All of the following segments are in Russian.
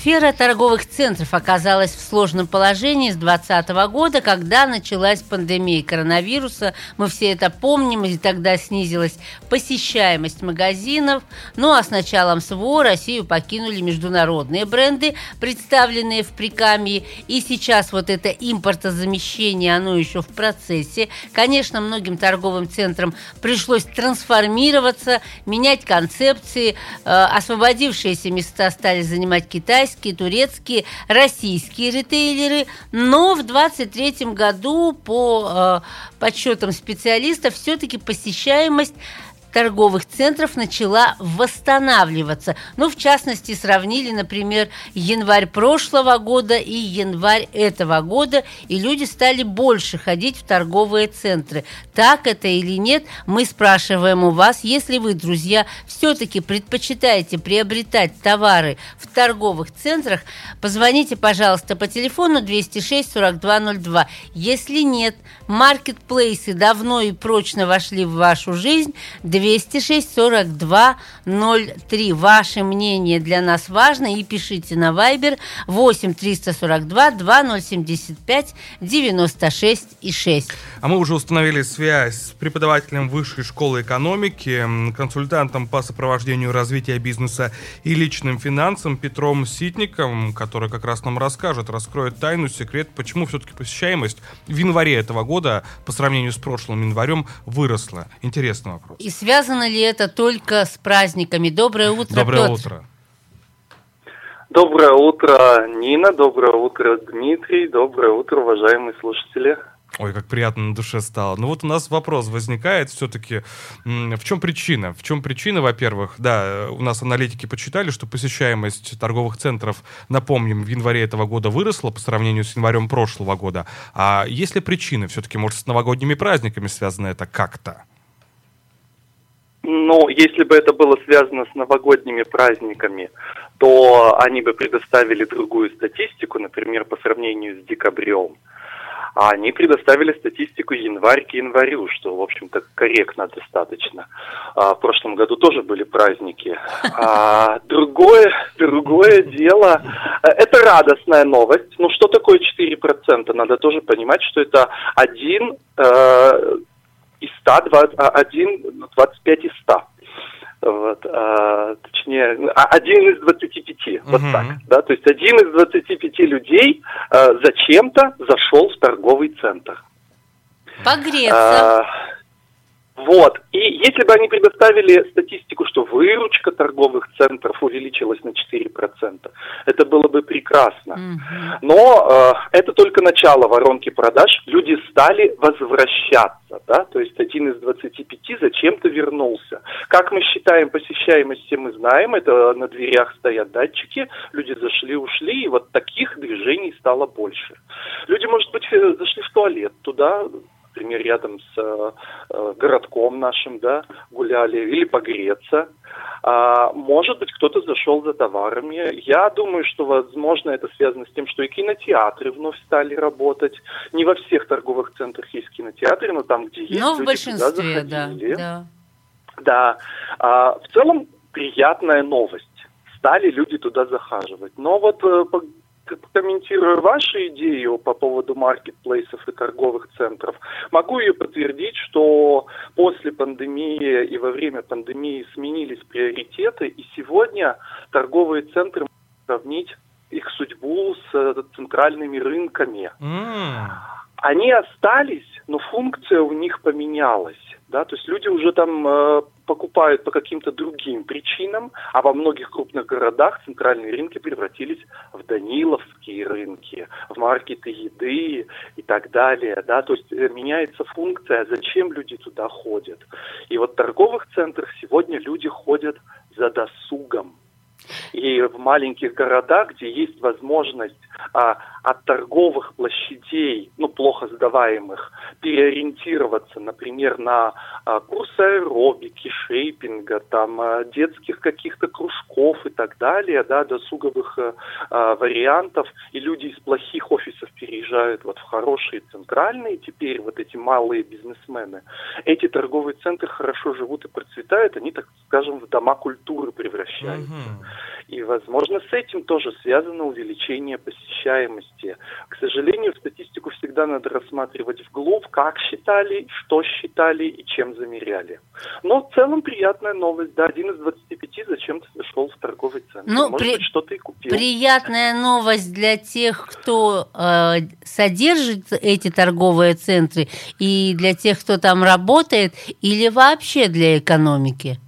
Сфера торговых центров оказалась в сложном положении с 2020 года, когда началась пандемия коронавируса. Мы все это помним, и тогда снизилась посещаемость магазинов. Ну а с началом СВО Россию покинули международные бренды, представленные в Прикамье. И сейчас вот это импортозамещение, оно еще в процессе. Конечно, многим торговым центрам пришлось трансформироваться, менять концепции. Э, освободившиеся места стали занимать китайские китайские, турецкие, российские ритейлеры, но в 2023 году по э, подсчетам специалистов все-таки посещаемость торговых центров начала восстанавливаться. Ну, в частности, сравнили, например, январь прошлого года и январь этого года, и люди стали больше ходить в торговые центры. Так это или нет, мы спрашиваем у вас. Если вы, друзья, все-таки предпочитаете приобретать товары в торговых центрах, позвоните, пожалуйста, по телефону 206 4202. Если нет, маркетплейсы давно и прочно вошли в вашу жизнь, 206 42 03. Ваше мнение для нас важно и пишите на Viber 8 342 2075 96 и 6. А мы уже установили связь с преподавателем Высшей школы экономики, консультантом по сопровождению развития бизнеса и личным финансам Петром Ситником, который как раз нам расскажет, раскроет тайну, секрет, почему все-таки посещаемость в январе этого года по сравнению с прошлым январем выросла. Интересный вопрос. И связано ли это только с праздниками? Доброе утро, Доброе Петр. утро. Доброе утро, Нина. Доброе утро, Дмитрий. Доброе утро, уважаемые слушатели. Ой, как приятно на душе стало. Ну вот у нас вопрос возникает все-таки, в чем причина? В чем причина, во-первых, да, у нас аналитики подсчитали, что посещаемость торговых центров, напомним, в январе этого года выросла по сравнению с январем прошлого года. А есть ли причины? Все-таки, может, с новогодними праздниками связано это как-то? Ну, если бы это было связано с новогодними праздниками, то они бы предоставили другую статистику, например, по сравнению с декабрем. А они предоставили статистику январь к январю, что, в общем-то, корректно достаточно. А, в прошлом году тоже были праздники. А, другое, другое дело, это радостная новость. Ну, что такое 4%? Надо тоже понимать, что это один э, из 100, 20, один, 25 из 100 вот, а, точнее, а, один из 25, uh-huh. вот так, да, то есть один из 25 людей а, зачем-то зашел в торговый центр. Погреться. А, вот. И если бы они предоставили статистику, что выручка торговых центров увеличилась на 4%, это было бы прекрасно. Mm-hmm. Но э, это только начало воронки продаж. Люди стали возвращаться. Да? То есть один из 25 зачем-то вернулся. Как мы считаем посещаемость, все мы знаем. Это на дверях стоят датчики. Люди зашли, ушли. И вот таких движений стало больше. Люди, может быть, э, зашли в туалет туда, например, рядом с э, э, городком нашим, да, гуляли, или погреться. А, может быть, кто-то зашел за товарами. Я думаю, что, возможно, это связано с тем, что и кинотеатры вновь стали работать. Не во всех торговых центрах есть кинотеатры, но там, где есть, но в большинстве, да, да. Да. А, в целом, приятная новость стали люди туда захаживать. Но вот э, комментируя вашу идею по поводу маркетплейсов и торговых центров, могу ее подтвердить, что после пандемии и во время пандемии сменились приоритеты, и сегодня торговые центры сравнить их судьбу с центральными рынками. Mm. они остались, но функция у них поменялась. Да, то есть люди уже там э, покупают по каким-то другим причинам, а во многих крупных городах центральные рынки превратились в Даниловские рынки, в маркеты еды и так далее. Да, то есть э, меняется функция, зачем люди туда ходят. И вот в торговых центрах сегодня люди ходят за досугом. И в маленьких городах, где есть возможность а, от торговых площадей, ну, плохо сдаваемых, переориентироваться, например, на а, курсы аэробики, шейпинга, там, а, детских каких-то кружков и так далее, да, досуговых а, а, вариантов, и люди из плохих офисов переезжают вот в хорошие центральные теперь, вот эти малые бизнесмены. Эти торговые центры хорошо живут и процветают, они, так скажем, в дома культуры превращаются. И, возможно, с этим тоже связано увеличение посещаемости. К сожалению, статистику всегда надо рассматривать вглубь, как считали, что считали и чем замеряли. Но в целом приятная новость. Да, один из 25 зачем-то зашел в торговый центр. Ну, Может при... быть, что-то и купил. Приятная новость для тех, кто э, содержит эти торговые центры, и для тех, кто там работает, или вообще для экономики?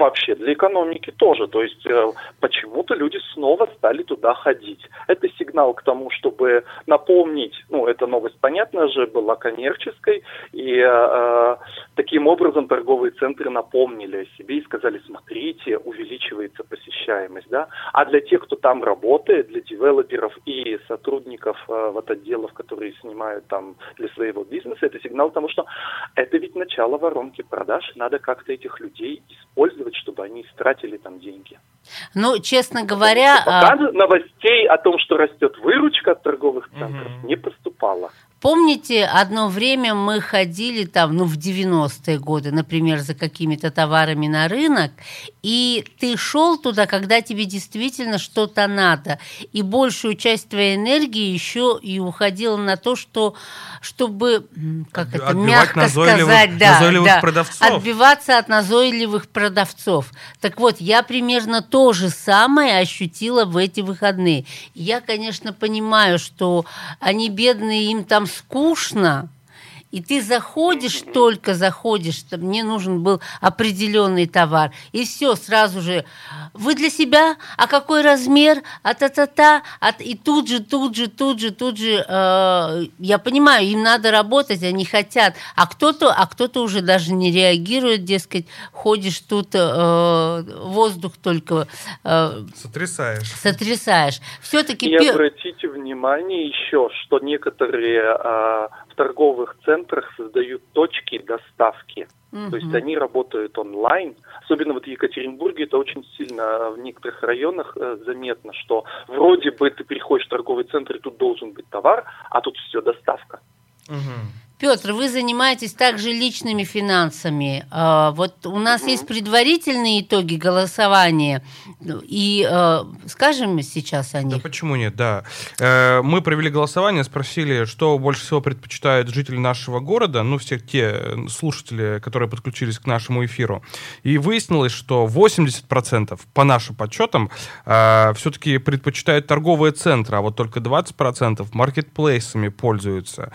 Вообще для экономики тоже. То есть э, почему-то люди снова стали туда ходить. Это сигнал к тому, чтобы напомнить, ну, эта новость, понятно же, была коммерческой, и э, э, таким образом торговые центры напомнили о себе и сказали, смотрите, увеличивается посещаемость, да. А для тех, кто там работает, для девелоперов и сотрудников э, вот отделов, которые снимают там для своего бизнеса, это сигнал к тому, что это ведь начало воронки продаж, надо как-то этих людей использовать сделать, чтобы они истратили там деньги. Ну, честно говоря... Пока а... новостей о том, что растет выручка от торговых центров, угу. не поступало. Помните, одно время мы ходили там, ну, в 90-е годы, например, за какими-то товарами на рынок, и ты шел туда, когда тебе действительно что-то надо. И большую часть твоей энергии еще и уходила на то, что, чтобы, как это мягко сказать, да, да, продавцов. отбиваться от назойливых продавцов. Так вот, я примерно то же самое ощутила в эти выходные. Я, конечно, понимаю, что они бедные, им там скучно, и ты заходишь, только заходишь, мне нужен был определенный товар, и все, сразу же, вы для себя, а какой размер, а та-та-та, а, и тут же, тут же, тут же, тут же, э, я понимаю, им надо работать, они хотят, а кто-то, а кто-то уже даже не реагирует, дескать, ходишь тут, э, воздух только... Э, сотрясаешь. Сотрясаешь. Все-таки... И обратите внимание еще, что некоторые э, в торговых центрах создают точки доставки. Угу. То есть они работают онлайн. Особенно вот в Екатеринбурге это очень сильно в некоторых районах э, заметно, что вроде бы ты приходишь в торговый центр, и тут должен быть товар, а тут все доставка. Угу. Петр, вы занимаетесь также личными финансами. А, вот у нас есть предварительные итоги голосования, и а, скажем сейчас о них. Да почему нет, да. Э, мы провели голосование, спросили, что больше всего предпочитают жители нашего города, ну, все те слушатели, которые подключились к нашему эфиру. И выяснилось, что 80% по нашим подсчетам а, все-таки предпочитают торговые центры, а вот только 20% маркетплейсами пользуются.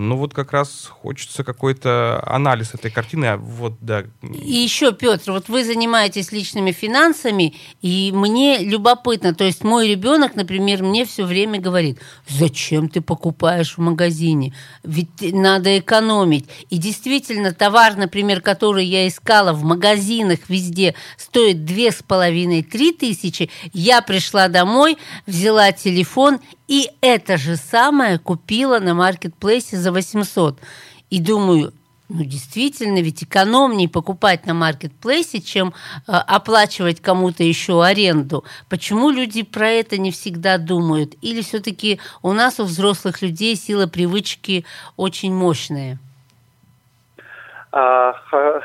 Ну вот как раз хочется какой-то анализ этой картины. А вот, да. И еще, Петр, вот вы занимаетесь личными финансами, и мне любопытно, то есть мой ребенок, например, мне все время говорит, зачем ты покупаешь в магазине? Ведь надо экономить. И действительно, товар, например, который я искала в магазинах везде, стоит две с половиной-три тысячи. Я пришла домой, взяла телефон и это же самое купила на маркетплейсе за 800. И думаю, ну, действительно, ведь экономнее покупать на маркетплейсе, чем э, оплачивать кому-то еще аренду. Почему люди про это не всегда думают? Или все-таки у нас, у взрослых людей, сила привычки очень мощная? А,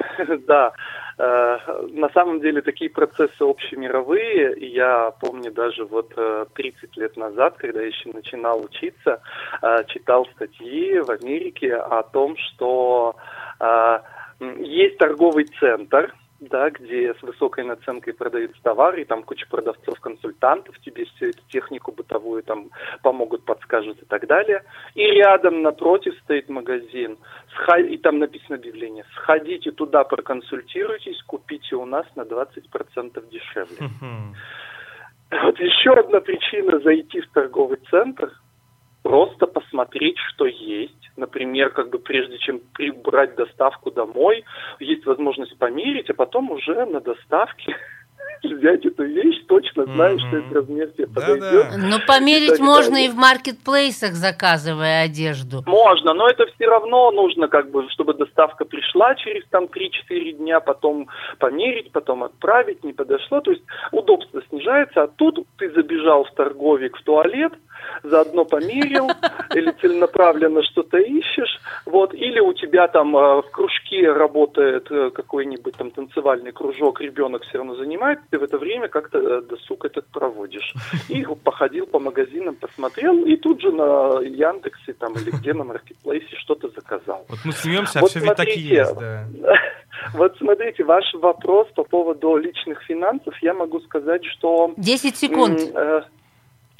да, на самом деле такие процессы общемировые. И я помню даже вот 30 э, лет назад, когда я еще начинал учиться, э, читал статьи в Америке о том, что есть торговый центр, да, где с высокой наценкой продаются товары, и там куча продавцов-консультантов тебе всю эту технику бытовую там помогут, подскажут и так далее. И рядом напротив стоит магазин, и там написано объявление, сходите туда, проконсультируйтесь, купите у нас на 20% дешевле. Вот еще одна причина зайти в торговый центр – просто посмотреть, что есть. Например, как бы прежде чем прибрать доставку домой, есть возможность померить, а потом уже на доставке взять эту вещь, точно знаешь, mm-hmm. что этот размер тебе да, подойдет. Да. Но померить можно и в маркетплейсах, заказывая одежду. Можно, но это все равно нужно, как бы, чтобы доставка пришла через там 3-4 дня, потом померить, потом отправить, не подошло. То есть удобство снижается, а тут ты забежал в торговик в туалет, заодно померил, или целенаправленно что-то ищешь, вот, или у тебя там э, в кружке работает э, какой-нибудь там танцевальный кружок, ребенок все равно занимается, ты в это время как-то э, досуг этот проводишь. И походил по магазинам, посмотрел, и тут же на Яндексе там или где на маркетплейсе что-то заказал. Вот мы смеемся, а вот все ведь такие есть, да. Вот смотрите, ваш вопрос по поводу личных финансов, я могу сказать, что... 10 секунд. Э,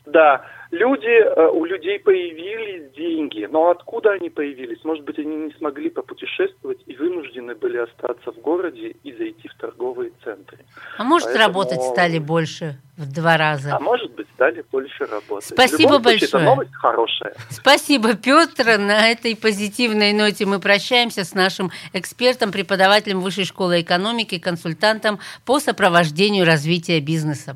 да, люди, э, у людей появились деньги, но откуда они появились? Может быть, они не смогли попутешествовать и вынуждены были остаться в городе и зайти в торговые центры. А может, Поэтому... работать стали больше в два раза? А может быть, стали больше работать. Спасибо большое. Случае, это новость хорошая. Спасибо, Петр. На этой позитивной ноте мы прощаемся с нашим экспертом, преподавателем Высшей школы экономики, консультантом по сопровождению развития бизнеса.